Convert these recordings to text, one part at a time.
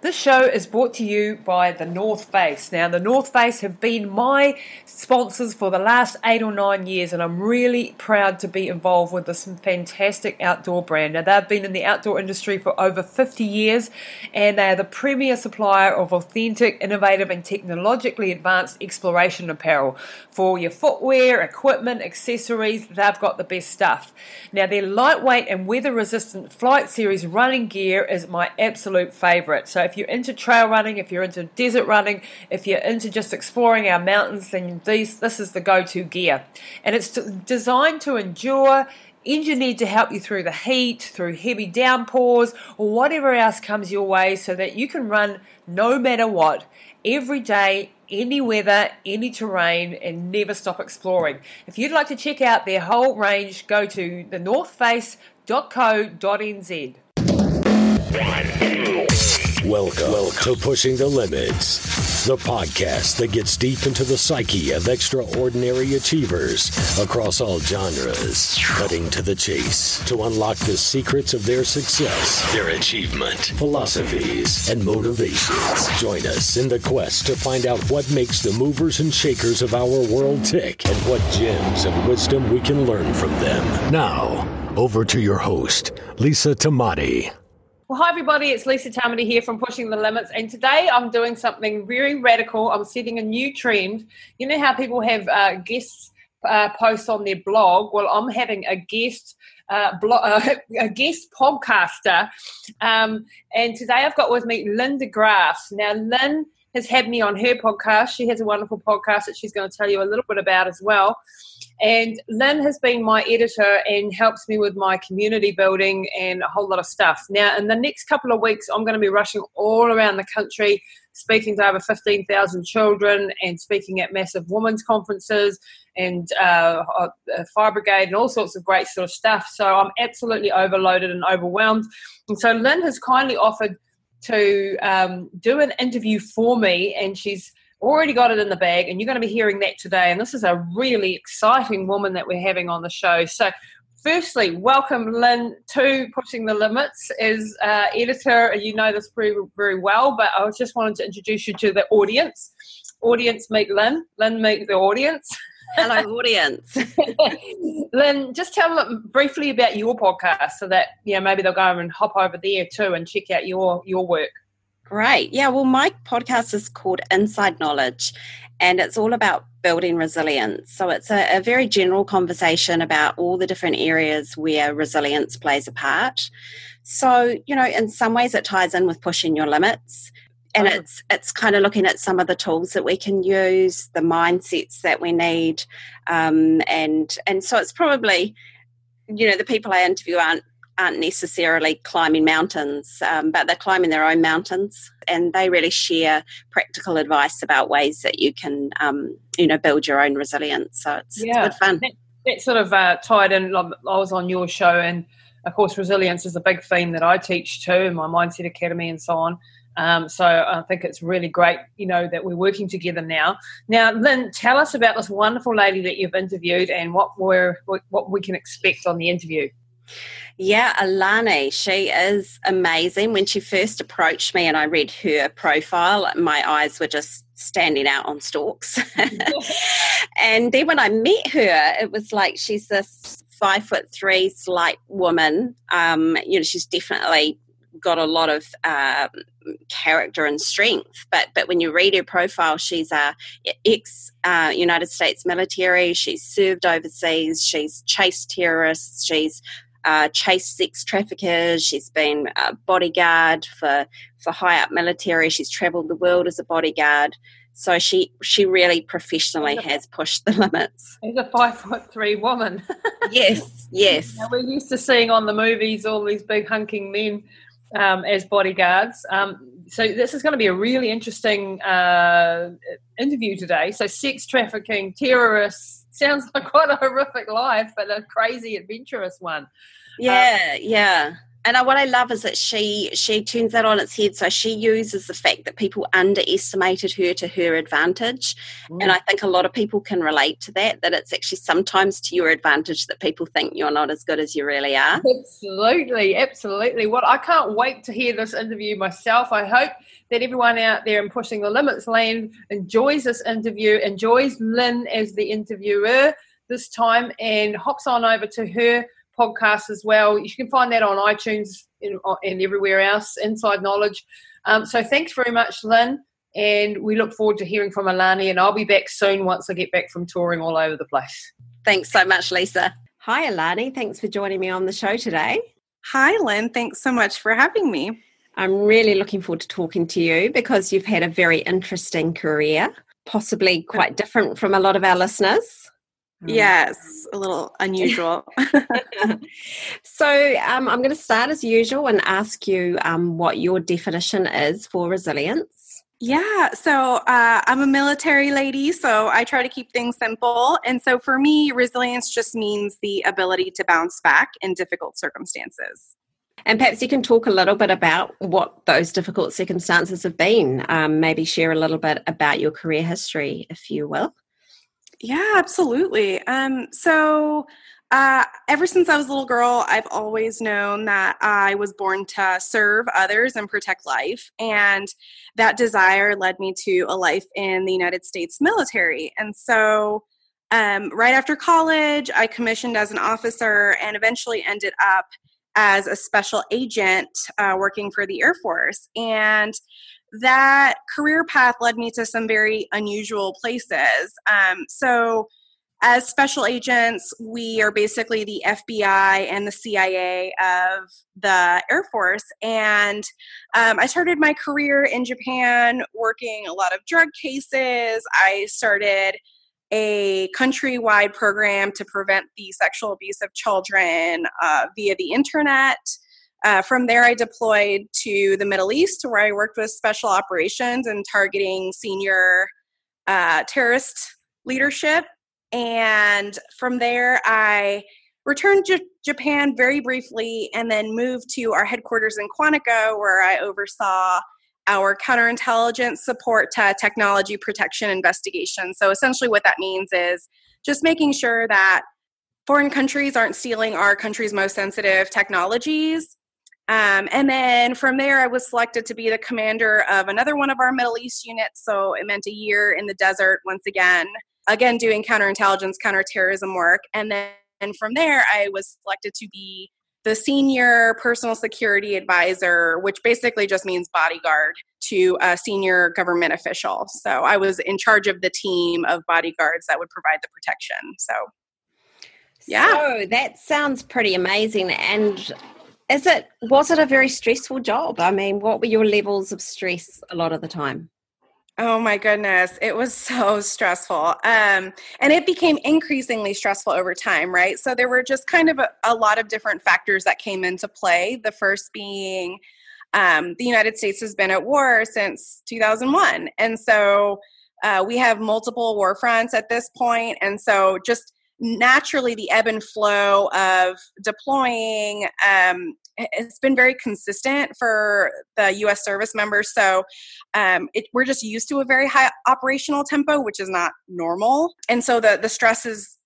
This show is brought to you by the North Face. Now, the North Face have been my sponsors for the last eight or nine years, and I'm really proud to be involved with this fantastic outdoor brand. Now, they've been in the outdoor industry for over 50 years, and they are the premier supplier of authentic, innovative, and technologically advanced exploration apparel for your footwear, equipment, accessories. They've got the best stuff. Now, their lightweight and weather resistant Flight Series running gear is my absolute favorite. So, if you're into trail running, if you're into desert running, if you're into just exploring our mountains, then these this is the go-to gear. And it's designed to endure engineered to help you through the heat, through heavy downpours, or whatever else comes your way so that you can run no matter what, every day, any weather, any terrain, and never stop exploring. If you'd like to check out their whole range, go to thenorthface.co.nz. Welcome, Welcome to Pushing the Limits, the podcast that gets deep into the psyche of extraordinary achievers across all genres, cutting to the chase to unlock the secrets of their success, their achievement, philosophies, and motivations. Join us in the quest to find out what makes the movers and shakers of our world tick and what gems of wisdom we can learn from them. Now, over to your host, Lisa Tamati. Well, hi everybody, it's Lisa Tamati here from Pushing the Limits, and today I'm doing something very radical. I'm setting a new trend. You know how people have uh, guests uh, posts on their blog? Well, I'm having a guest. Uh, a guest podcaster, um, and today I've got with me Linda DeGraffs. Now, Lynn has had me on her podcast. She has a wonderful podcast that she's going to tell you a little bit about as well. And Lynn has been my editor and helps me with my community building and a whole lot of stuff. Now, in the next couple of weeks, I'm going to be rushing all around the country, speaking to over 15,000 children and speaking at massive women's conferences and uh, uh, fire brigade and all sorts of great sort of stuff. So I'm absolutely overloaded and overwhelmed. And so Lynn has kindly offered to um, do an interview for me, and she's already got it in the bag, and you're going to be hearing that today. And this is a really exciting woman that we're having on the show. So, firstly, welcome Lynn to Pushing the Limits as uh, editor. You know this very, very well, but I just wanted to introduce you to the audience. Audience meet Lynn, Lynn meet the audience. Hello, audience. Lynn, just tell them briefly about your podcast so that you know maybe they'll go and hop over there too and check out your your work. Great. Yeah, well, my podcast is called Inside Knowledge, and it's all about building resilience. So it's a, a, very general conversation about all the different areas where resilience plays a part. So, you know, in some ways it ties in with pushing your limits. And oh. it's it's kind of looking at some of the tools that we can use, the mindsets that we need, um, and and so it's probably, you know, the people I interview aren't aren't necessarily climbing mountains, um, but they're climbing their own mountains, and they really share practical advice about ways that you can, um, you know, build your own resilience. So it's, yeah. it's good fun. That, that sort of uh, tied in. I was on your show, and of course, resilience is a big theme that I teach too, in my Mindset Academy and so on. Um, so I think it's really great, you know, that we're working together now. Now, Lynn, tell us about this wonderful lady that you've interviewed and what we're what we can expect on the interview. Yeah, Alani, she is amazing. When she first approached me and I read her profile, my eyes were just standing out on stalks. and then when I met her, it was like she's this five foot three slight woman. Um, you know, she's definitely got a lot of um, character and strength. But but when you read her profile, she's a ex uh, United States military. She's served overseas. She's chased terrorists. She's uh, chased sex traffickers. She's been a bodyguard for for high up military. She's travelled the world as a bodyguard. So she she really professionally has pushed the limits. She's a five foot three woman. yes, yes. Now we're used to seeing on the movies all these big hunking men um, as bodyguards. Um, so this is going to be a really interesting uh, interview today. So sex trafficking, terrorists sounds like quite a horrific life, but a crazy adventurous one. Yeah, um, yeah. And what I love is that she she turns that on its head. So she uses the fact that people underestimated her to her advantage, mm. and I think a lot of people can relate to that. That it's actually sometimes to your advantage that people think you're not as good as you really are. Absolutely, absolutely. Well, I can't wait to hear this interview myself. I hope that everyone out there in Pushing the Limits land enjoys this interview, enjoys Lynn as the interviewer this time, and hops on over to her podcast as well. You can find that on iTunes and, and everywhere else, Inside Knowledge. Um, so thanks very much, Lynn. And we look forward to hearing from Alani. And I'll be back soon once I get back from touring all over the place. Thanks so much, Lisa. Hi, Alani. Thanks for joining me on the show today. Hi, Lynn. Thanks so much for having me. I'm really looking forward to talking to you because you've had a very interesting career, possibly quite different from a lot of our listeners. Mm. Yes, a little unusual. so, um, I'm going to start as usual and ask you um, what your definition is for resilience. Yeah, so uh, I'm a military lady, so I try to keep things simple. And so for me, resilience just means the ability to bounce back in difficult circumstances. And perhaps you can talk a little bit about what those difficult circumstances have been. Um, maybe share a little bit about your career history, if you will. Yeah, absolutely. Um, so, uh, ever since I was a little girl, I've always known that I was born to serve others and protect life. And that desire led me to a life in the United States military. And so, um, right after college, I commissioned as an officer and eventually ended up as a special agent uh, working for the Air Force. And that career path led me to some very unusual places. Um, so, as special agents, we are basically the FBI and the CIA of the Air Force. And um, I started my career in Japan working a lot of drug cases. I started a countrywide program to prevent the sexual abuse of children uh, via the internet. Uh, from there, I deployed to the Middle East, where I worked with special operations and targeting senior uh, terrorist leadership. And from there, I returned to Japan very briefly and then moved to our headquarters in Quantico, where I oversaw our counterintelligence support to technology protection investigation. So, essentially, what that means is just making sure that foreign countries aren't stealing our country's most sensitive technologies um, and then from there, I was selected to be the commander of another one of our Middle East units. So it meant a year in the desert once again, again, doing counterintelligence, counterterrorism work. And then and from there, I was selected to be the senior personal security advisor, which basically just means bodyguard to a senior government official. So I was in charge of the team of bodyguards that would provide the protection. So, yeah. So that sounds pretty amazing. And is it was it a very stressful job? I mean, what were your levels of stress a lot of the time? Oh my goodness, it was so stressful. Um, and it became increasingly stressful over time, right? So there were just kind of a, a lot of different factors that came into play. The first being um, the United States has been at war since 2001. And so uh, we have multiple war fronts at this point, And so just naturally the ebb and flow of deploying um, it's been very consistent for the U.S. service members. So um, it, we're just used to a very high operational tempo, which is not normal, and so the the stress is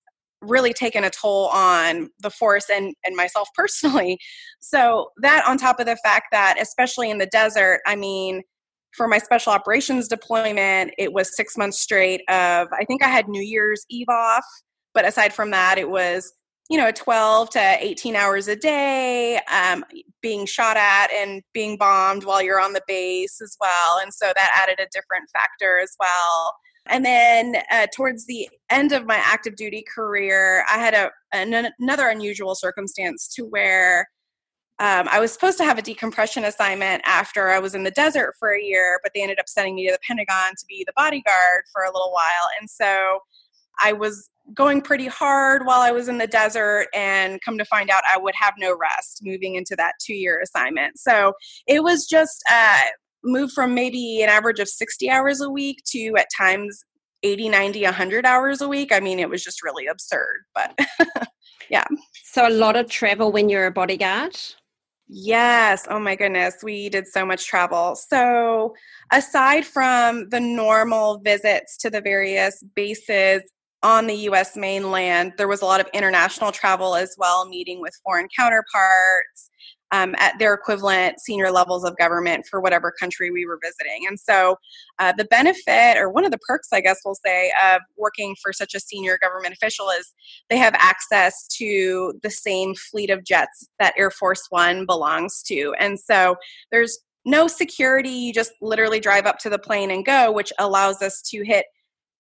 really taken a toll on the force and and myself personally. So that on top of the fact that especially in the desert, I mean for my special operations deployment, it was six months straight of I think I had New Year's Eve off but aside from that, it was you know 12 to 18 hours a day um, being shot at and being bombed while you're on the base as well and so that added a different factor as well and then uh, towards the end of my active duty career i had a, an, another unusual circumstance to where um, I was supposed to have a decompression assignment after I was in the desert for a year, but they ended up sending me to the Pentagon to be the bodyguard for a little while. And so I was going pretty hard while I was in the desert, and come to find out, I would have no rest moving into that two year assignment. So it was just uh, moved from maybe an average of 60 hours a week to at times 80, 90, 100 hours a week. I mean, it was just really absurd, but yeah. So a lot of travel when you're a bodyguard? Yes. Oh my goodness. We did so much travel. So, aside from the normal visits to the various bases on the US mainland, there was a lot of international travel as well, meeting with foreign counterparts, um, at their equivalent senior levels of government for whatever country we were visiting. And so, uh, the benefit, or one of the perks, I guess we'll say, of working for such a senior government official is they have access to the same fleet of jets that Air Force One belongs to. And so, there's no security, you just literally drive up to the plane and go, which allows us to hit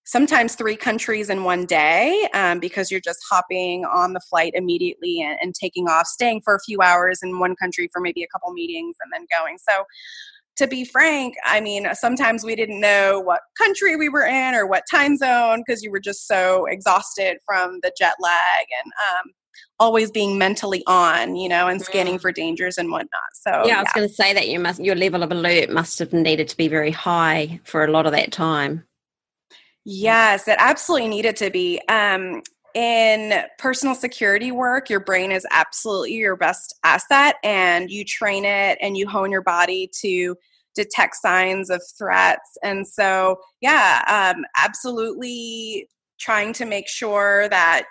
sometimes three countries in one day um, because you're just hopping on the flight immediately and, and, taking off, staying for a few hours in one country for maybe a couple meetings and then going. So, to be frank, I mean, sometimes we didn't know what country we were in or what time zone because you were just so exhausted from the jet lag and um, always being mentally on, you know, and scanning mm. for dangers and whatnot. So yeah, yeah. I was going to say that you must your level of alert must have needed to be very high for a lot of that time. Yes, it absolutely needed to be. Um, in personal security work, your brain is absolutely your best asset, and you train it and you hone your body to detect signs of threats. And so, yeah, um, absolutely trying to make sure that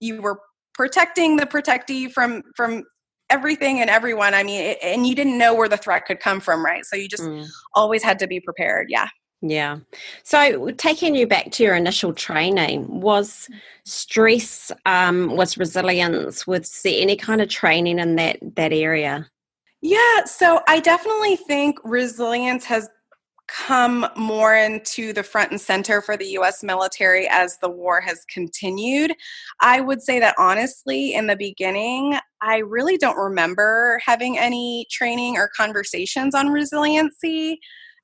you were protecting the protectee from from everything and everyone. I mean, it, and you didn't know where the threat could come from, right? So you just mm. always had to be prepared. Yeah. Yeah. So taking you back to your initial training, was stress, um, was resilience, was there any kind of training in that that area? Yeah, so I definitely think resilience has come more into the front and center for the US military as the war has continued. I would say that honestly, in the beginning, I really don't remember having any training or conversations on resiliency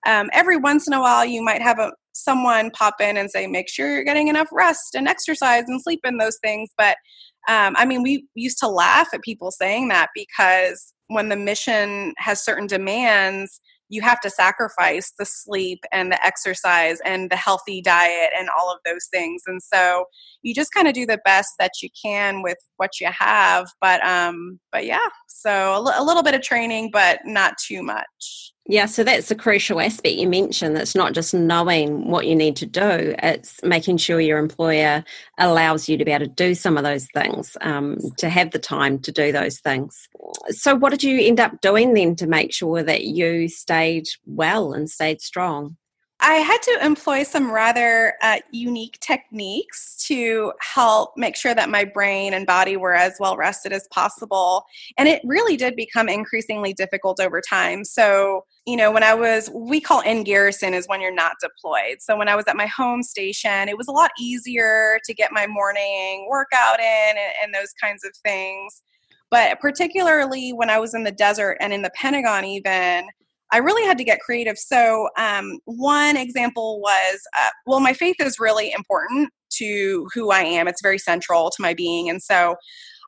um, every once in a while you might have a someone pop in and say make sure you're getting enough rest and exercise and sleep and those things. But um, i mean we used to laugh at people saying that because when the mission has certain demands you have to sacrifice the sleep and the exercise and the healthy diet and all of those things. And so you just kind of do the best that you can with what you have. But um but yeah so a, l- a little bit of training but not too much yeah, so that's the crucial aspect you mentioned. It's not just knowing what you need to do, it's making sure your employer allows you to be able to do some of those things, um, to have the time to do those things. So, what did you end up doing then to make sure that you stayed well and stayed strong? I had to employ some rather uh, unique techniques to help make sure that my brain and body were as well rested as possible. And it really did become increasingly difficult over time. So, you know, when I was, we call in garrison is when you're not deployed. So, when I was at my home station, it was a lot easier to get my morning workout in and, and those kinds of things. But particularly when I was in the desert and in the Pentagon, even, I really had to get creative. So, um, one example was uh, well, my faith is really important to who I am, it's very central to my being. And so,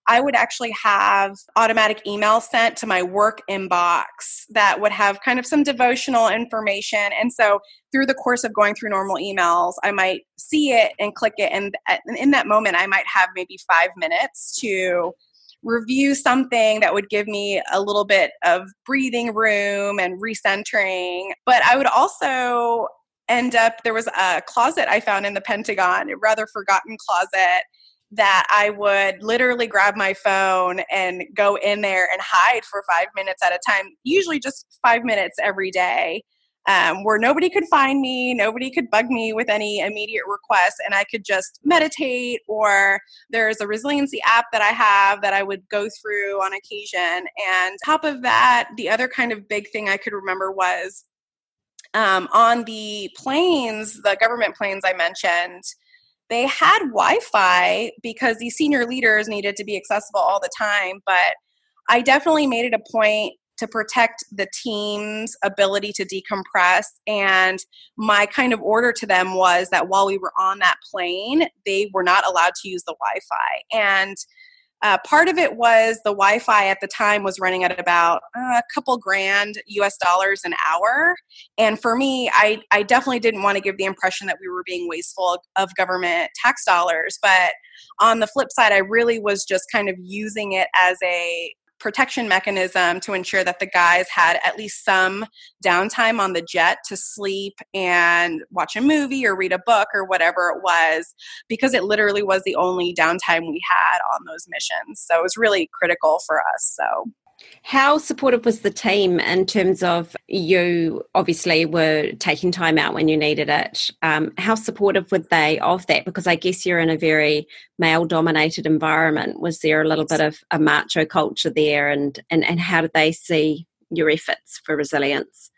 I would actually have automatic emails sent to my work inbox that would have kind of some devotional information. And so, through the course of going through normal emails, I might see it and click it. And in that moment, I might have maybe five minutes to review something that would give me a little bit of breathing room and recentering. But I would also end up, there was a closet I found in the Pentagon, a rather forgotten closet that I would literally grab my phone and go in there and hide for five minutes at a time, usually just five minutes every day um, where nobody could find me, nobody could bug me with any immediate requests, and I could just meditate. Or there's a resiliency app that I have that I would go through on occasion. And top of that, the other kind of big thing I could remember was um, on the planes, the government planes I mentioned. They had Wi Fi because these senior leaders needed to be accessible all the time. But I definitely made it a point to protect the team's ability to decompress. And my kind of order to them was that while we were on that plane, they were not allowed to use the Wi Fi. And uh, part of it was the Wi Fi at the time was running at about uh, a couple grand US dollars an hour. And for me, I, I definitely didn't want to give the impression that we were being wasteful of government tax dollars. But on the flip side, I really was just kind of using it as a protection mechanism to ensure that the guys had at least some downtime on the jet to sleep and watch a movie or read a book or whatever it was, because it literally was the only downtime we had on those missions. So it was really critical for us. So how supportive was the team in terms of you obviously were taking time out when you needed it? Um, how supportive were they of that? Because I guess you're in a very male dominated environment. Was there a little bit of a macho culture there? And, and, and how did they see your efforts for resilience?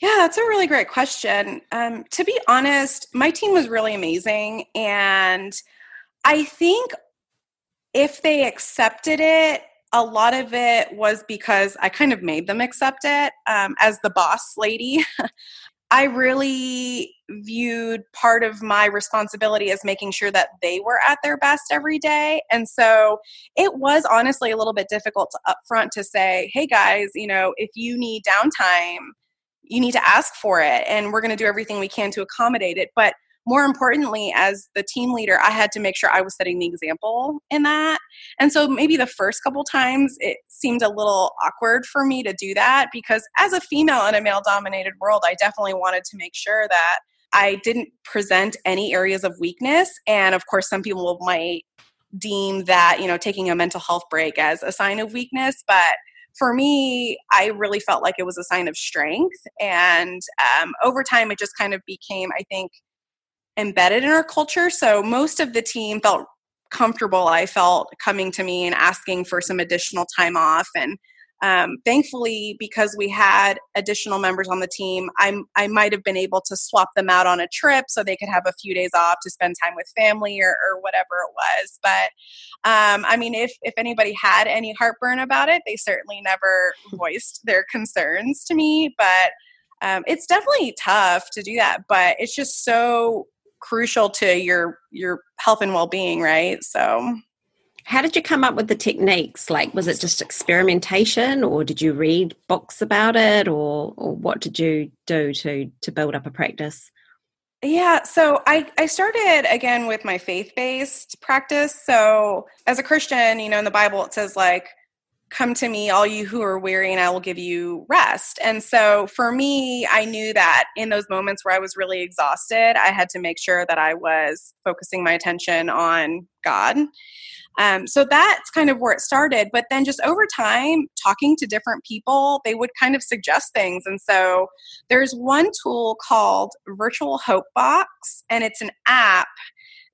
Yeah, that's a really great question. Um, to be honest, my team was really amazing. And I think if they accepted it, a lot of it was because I kind of made them accept it um, as the boss lady. I really viewed part of my responsibility as making sure that they were at their best every day. And so it was honestly a little bit difficult to upfront to say, hey guys, you know, if you need downtime, you need to ask for it and we're going to do everything we can to accommodate it. But more importantly, as the team leader, I had to make sure I was setting the example in that. And so maybe the first couple times it seemed a little awkward for me to do that because as a female in a male dominated world, I definitely wanted to make sure that I didn't present any areas of weakness. And of course, some people might deem that, you know, taking a mental health break as a sign of weakness, but for me, I really felt like it was a sign of strength. And um, over time, it just kind of became, I think, embedded in our culture. So most of the team felt comfortable, I felt, coming to me and asking for some additional time off. And um, thankfully, because we had additional members on the team, I'm, I might have been able to swap them out on a trip so they could have a few days off to spend time with family or, or whatever it was. But um, I mean, if, if anybody had any heartburn about it, they certainly never voiced their concerns to me. But um, it's definitely tough to do that, but it's just so crucial to your your health and well-being right? So. How did you come up with the techniques? Like was it just experimentation or did you read books about it or or what did you do to to build up a practice? Yeah, so I, I started again with my faith based practice. So, as a Christian, you know, in the Bible, it says, like, come to me all you who are weary and i will give you rest. And so for me i knew that in those moments where i was really exhausted i had to make sure that i was focusing my attention on god. Um, so that's kind of where it started but then just over time talking to different people they would kind of suggest things and so there's one tool called virtual hope box and it's an app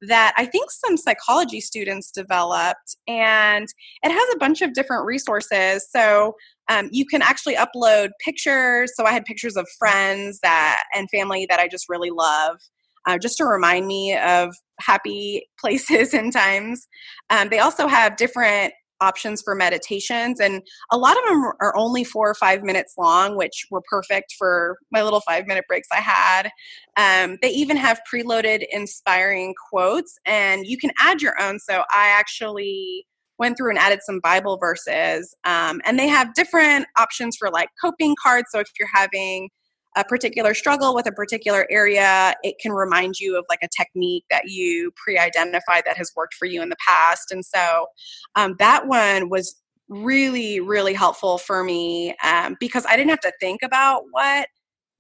that I think some psychology students developed, and it has a bunch of different resources. So um, you can actually upload pictures. So I had pictures of friends that and family that I just really love. Uh, just to remind me of happy places and times. Um, they also have different options for meditations and a lot of them are only four or five minutes long which were perfect for my little five minute breaks i had. Um, they even have preloaded inspiring quotes and you can add your own so i actually went through and added some bible verses um, and they have different options for like coping cards so if you're having a particular struggle with a particular area, it can remind you of like a technique that you pre identified that has worked for you in the past. And so um, that one was really, really helpful for me um, because I didn't have to think about what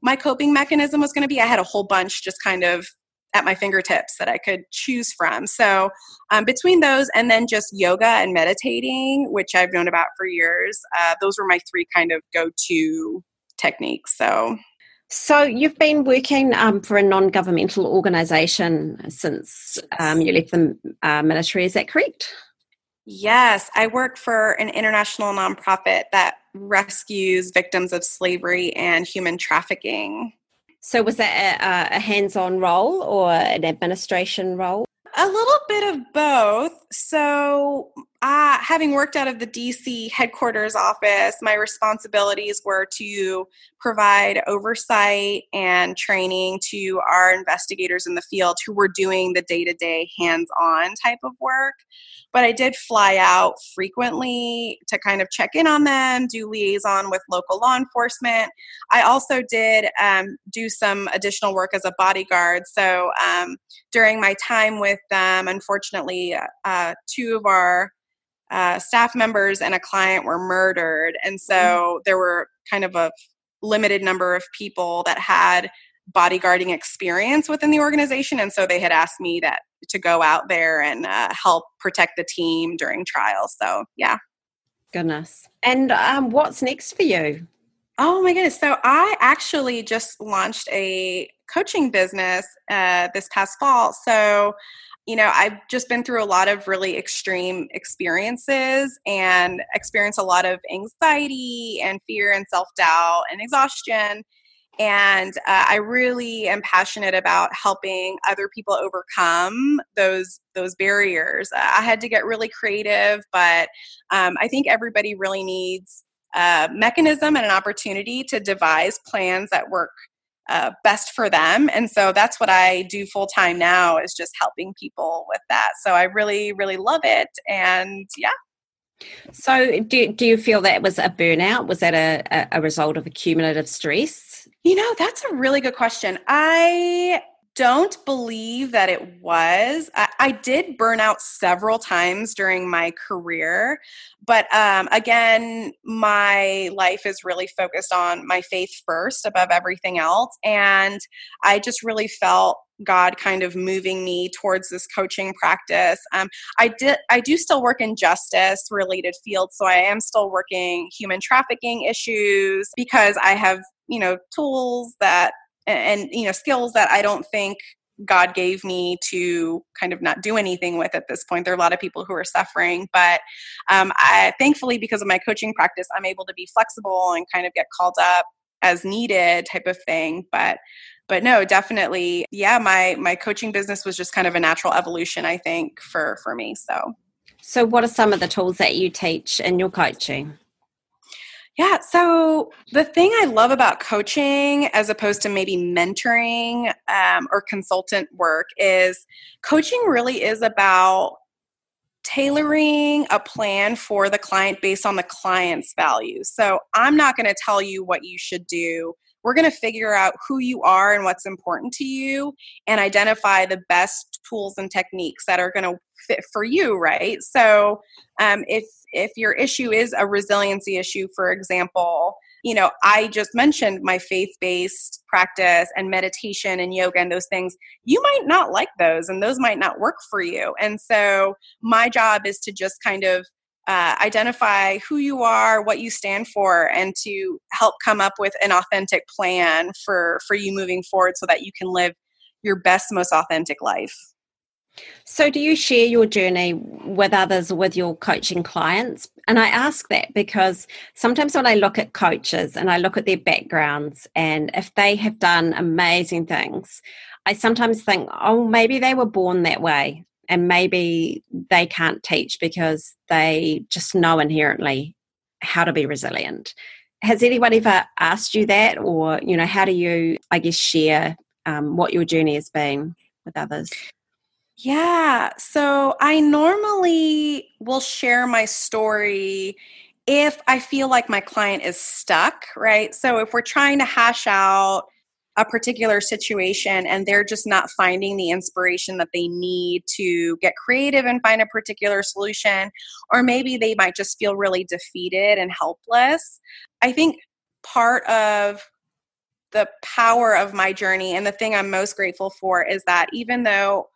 my coping mechanism was going to be. I had a whole bunch just kind of at my fingertips that I could choose from. So, um, between those and then just yoga and meditating, which I've known about for years, uh, those were my three kind of go to techniques. So, so you've been working um, for a non-governmental organisation since um, you left the uh, military. Is that correct? Yes, I work for an international nonprofit that rescues victims of slavery and human trafficking. So was that a, a hands-on role or an administration role? A little bit of both. So, having worked out of the DC headquarters office, my responsibilities were to provide oversight and training to our investigators in the field who were doing the day to day hands on type of work. But I did fly out frequently to kind of check in on them, do liaison with local law enforcement. I also did um, do some additional work as a bodyguard. So um, during my time with them, unfortunately, uh, two of our uh, staff members and a client were murdered. And so mm-hmm. there were kind of a limited number of people that had bodyguarding experience within the organization. And so they had asked me that to go out there and uh, help protect the team during trials. So, yeah. Goodness. And um, what's next for you? Oh my goodness. So I actually just launched a coaching business uh, this past fall. So you know, I've just been through a lot of really extreme experiences and experienced a lot of anxiety and fear and self doubt and exhaustion. And uh, I really am passionate about helping other people overcome those those barriers. Uh, I had to get really creative, but um, I think everybody really needs a mechanism and an opportunity to devise plans that work uh, best for them. And so that's what I do full time now is just helping people with that. So I really, really love it. And yeah. So do, do you feel that was a burnout? Was that a, a result of accumulative stress? You know, that's a really good question. I don't believe that it was. I, I, did burn out several times during my career, but um, again, my life is really focused on my faith first above everything else. And I just really felt God kind of moving me towards this coaching practice. Um, I did. I do still work in justice related fields, so I am still working human trafficking issues because I have you know tools that and, you know skills that I don't think God gave me to kind of not do anything with at this point. There are a lot of people who are suffering, but um, I thankfully because of my coaching practice, I'm able to be flexible and kind of get called up as needed type of thing. But but no, definitely, yeah. My my coaching business was just kind of a natural evolution, I think, for for me. So. So, what are some of the tools that you teach in your coaching? Yeah. So the thing I love about coaching, as opposed to maybe mentoring um, or consultant work, is coaching really is about tailoring a plan for the client based on the client's values. So I'm not going to tell you what you should do. We're going to figure out who you are and what's important to you and identify the best tools and techniques that are going to fit for you, right? So um, if if your issue is a resiliency issue, for example, you know, I just mentioned my faith based practice and meditation and yoga and those things. You might not like those and those might not work for you. And so my job is to just kind of uh, identify who you are, what you stand for, and to help come up with an authentic plan for for you moving forward, so that you can live your best, most authentic life. So, do you share your journey with others, with your coaching clients? And I ask that because sometimes when I look at coaches and I look at their backgrounds, and if they have done amazing things, I sometimes think, oh, maybe they were born that way, and maybe they can't teach because they just know inherently how to be resilient. Has anyone ever asked you that, or you know, how do you, I guess, share um, what your journey has been with others? Yeah. So I normally will share my story if I feel like my client is stuck, right? So if we're trying to hash out a particular situation and they're just not finding the inspiration that they need to get creative and find a particular solution, or maybe they might just feel really defeated and helpless. I think part of the power of my journey and the thing I'm most grateful for is that even though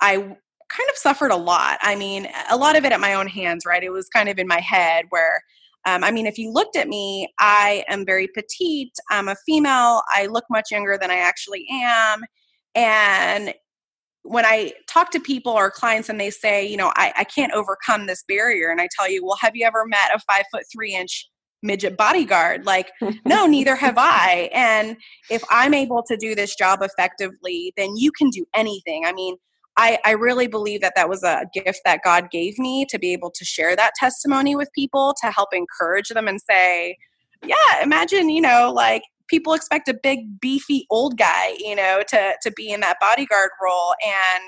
I kind of suffered a lot. I mean, a lot of it at my own hands, right? It was kind of in my head where, um, I mean, if you looked at me, I am very petite. I'm a female. I look much younger than I actually am. And when I talk to people or clients and they say, you know, I, I can't overcome this barrier, and I tell you, well, have you ever met a five foot three inch midget bodyguard? Like, no, neither have I. And if I'm able to do this job effectively, then you can do anything. I mean, I, I really believe that that was a gift that God gave me to be able to share that testimony with people to help encourage them and say, yeah, imagine, you know, like people expect a big, beefy old guy, you know, to, to be in that bodyguard role. And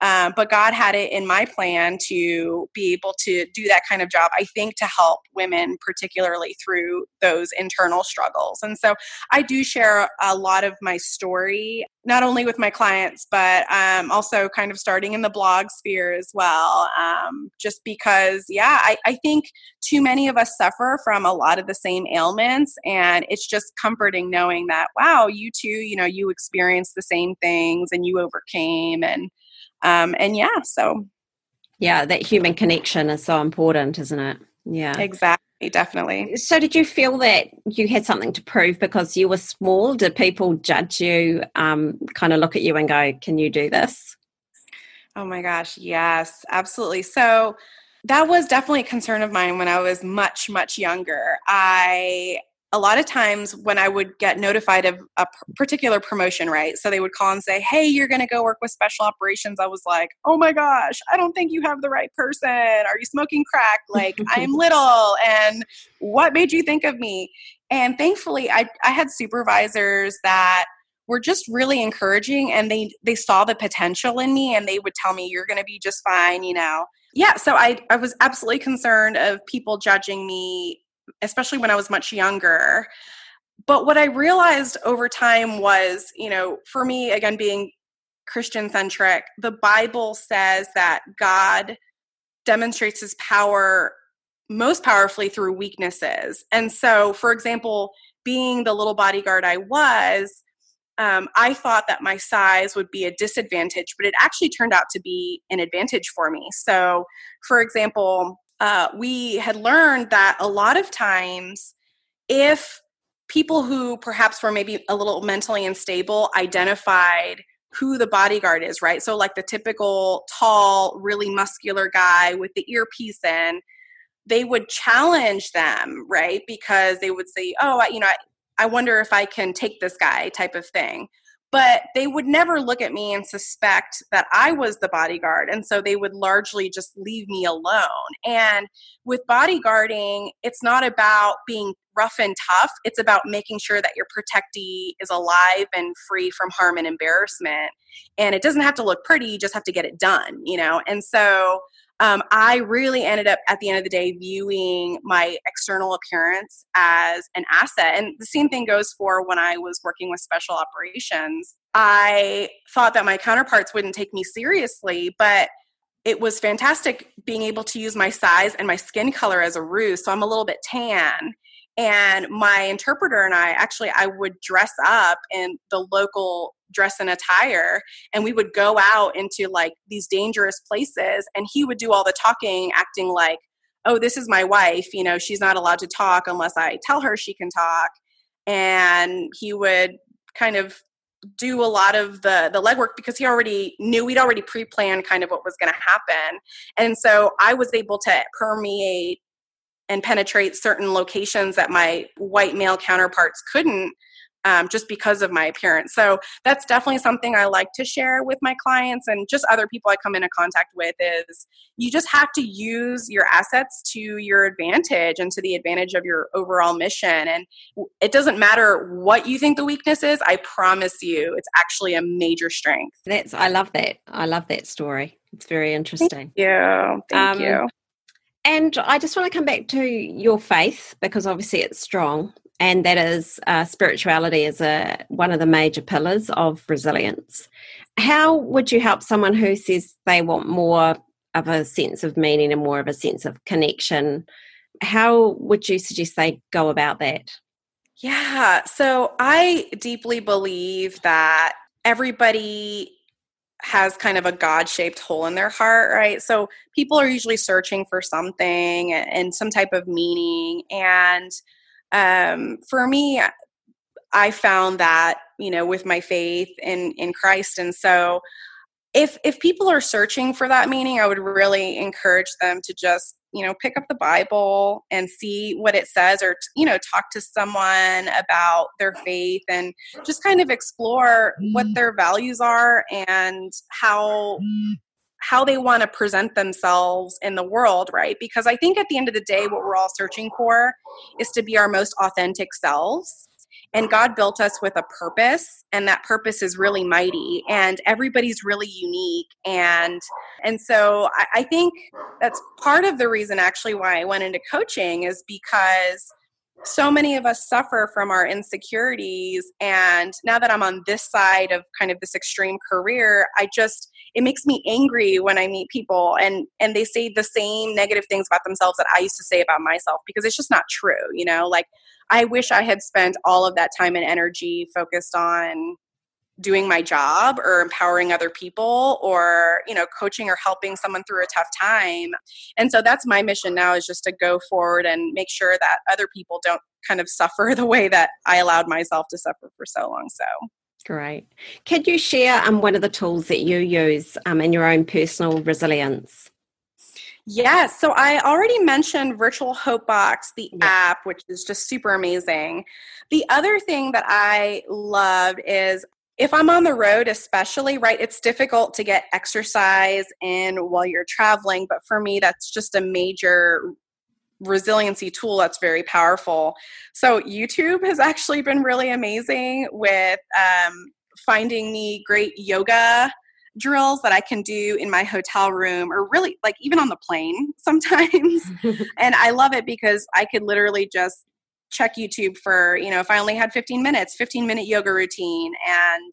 Um, but God had it in my plan to be able to do that kind of job, I think, to help women, particularly through those internal struggles. And so I do share a lot of my story, not only with my clients, but um, also kind of starting in the blog sphere as well. Um, just because, yeah, I, I think too many of us suffer from a lot of the same ailments. And it's just comforting knowing that, wow, you too, you know, you experienced the same things and you overcame. And um, and yeah, so yeah, that human connection is so important, isn't it? Yeah, exactly, definitely. So, did you feel that you had something to prove because you were small? Did people judge you, um, kind of look at you and go, "Can you do this?" Oh my gosh, yes, absolutely. So that was definitely a concern of mine when I was much, much younger. I a lot of times when I would get notified of a particular promotion, right? So they would call and say, Hey, you're going to go work with special operations. I was like, Oh my gosh, I don't think you have the right person. Are you smoking crack? Like, I'm little. And what made you think of me? And thankfully, I, I had supervisors that were just really encouraging and they they saw the potential in me and they would tell me you're going to be just fine you know yeah so i i was absolutely concerned of people judging me especially when I was much younger. But what I realized over time was, you know, for me, again, being Christian centric, the Bible says that God demonstrates his power most powerfully through weaknesses. And so, for example, being the little bodyguard I was, um, I thought that my size would be a disadvantage, but it actually turned out to be an advantage for me. So, for example, uh, we had learned that a lot of times, if people who perhaps were maybe a little mentally unstable identified who the bodyguard is, right? So, like the typical tall, really muscular guy with the earpiece in, they would challenge them, right? Because they would say, Oh, you know, I, I wonder if I can take this guy, type of thing but they would never look at me and suspect that I was the bodyguard. And so they would largely just leave me alone. And with bodyguarding, it's not about being rough and tough, it's about making sure that your protectee is alive and free from harm and embarrassment. And it doesn't have to look pretty, you just have to get it done, you know? And so um, I really ended up at the end of the day viewing my external appearance as an asset. And the same thing goes for when I was working with special operations. I thought that my counterparts wouldn't take me seriously, but it was fantastic being able to use my size and my skin color as a ruse. So I'm a little bit tan and my interpreter and i actually i would dress up in the local dress and attire and we would go out into like these dangerous places and he would do all the talking acting like oh this is my wife you know she's not allowed to talk unless i tell her she can talk. And he would kind of do a lot of the the legwork because he already knew we'd already pre-planned kind of what was going to happen. And so i was able to permeate and penetrate certain locations that my white male counterparts couldn't um, just because of my appearance. So that's definitely something I like to share with my clients and just other people I come into contact with is you just have to use your assets to your advantage and to the advantage of your overall mission. And it doesn't matter what you think the weakness is, I promise you it's actually a major strength. That's I love that. I love that story. It's very interesting. Thank you. Thank um, you. And I just want to come back to your faith because obviously it's strong, and that is uh, spirituality is a one of the major pillars of resilience. How would you help someone who says they want more of a sense of meaning and more of a sense of connection? How would you suggest they go about that? Yeah, so I deeply believe that everybody has kind of a God shaped hole in their heart, right? So people are usually searching for something and some type of meaning. And um, for me, I found that, you know, with my faith in, in Christ. And so if if people are searching for that meaning, I would really encourage them to just you know pick up the bible and see what it says or you know talk to someone about their faith and just kind of explore what mm. their values are and how mm. How they want to present themselves in the world right? Because i think at the end of the day what we're all searching for is to be our most authentic selves. And God built us with a purpose and that purpose is really mighty and everybody's really unique and and so I, I think that's part of the reason actually why I went into coaching is because so many of us suffer from our insecurities and now that i'm on this side of kind of this extreme career i just it makes me angry when i meet people and and they say the same negative things about themselves that i used to say about myself because it's just not true you know? Like i wish i had spent all of that time and energy focused on doing my job or empowering other people or you know coaching or helping someone through a tough time and so that's my mission now is just to go forward and make sure that other people don't kind of suffer the way that i allowed myself to suffer for so long so great could you share um, one of the tools that you use um, in your own personal resilience Yes. So I already mentioned Virtual Hope Box, the yeah. app, which is just super amazing. The other thing that I loved is if I'm on the road, especially, right, it's difficult to get exercise in while you're traveling. But for me, that's just a major resiliency tool that's very powerful. So, YouTube has actually been really amazing with um, finding me great yoga drills that I can do in my hotel room or really like even on the plane sometimes. and I love it because I could literally just check YouTube for, you know, if I only had 15 minutes, 15 minute yoga routine. And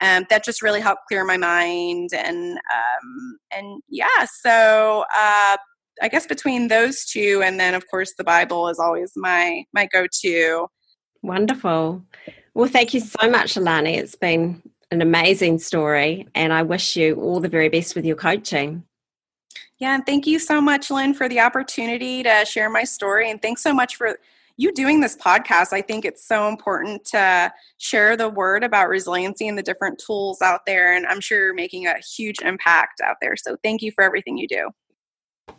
um, that just really helped clear my mind. And, um, and yeah, so, uh, I guess between those two, and then of course the Bible is always my, my go-to. Wonderful. Well, thank you so much, Alani. It's been an amazing story, and I wish you all the very best with your coaching. Yeah, and thank you so much, Lynn, for the opportunity to share my story. And thanks so much for you doing this podcast, I think it's so important to share the word about resiliency and the different tools out there. And I'm sure you're making a huge impact out there. So thank you for everything you do.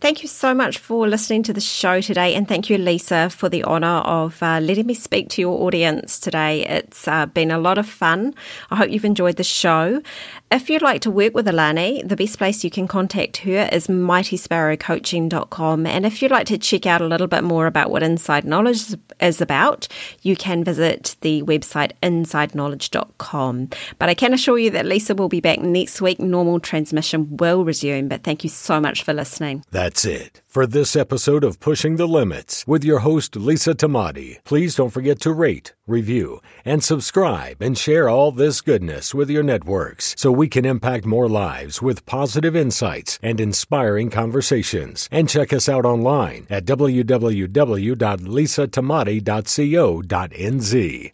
Thank you so much for listening to the show today. And thank you, Lisa, for the honour of uh, letting me speak to your audience today. It's uh, been a lot of fun. I hope you've enjoyed the show. If you'd like to work with Alani, the best place you can contact her is mightysparrowcoaching.com. And if you'd like to check out a little bit more about what Inside Knowledge is about, you can visit the website insideknowledge.com. But I can assure you that Lisa will be back next week. Normal transmission will resume. But thank you so much for listening. That's it for this episode of Pushing the Limits with your host, Lisa Tamati. Please don't forget to rate, review, and subscribe and share all this goodness with your networks so we can impact more lives with positive insights and inspiring conversations. And check us out online at www.lisatamati.co.nz.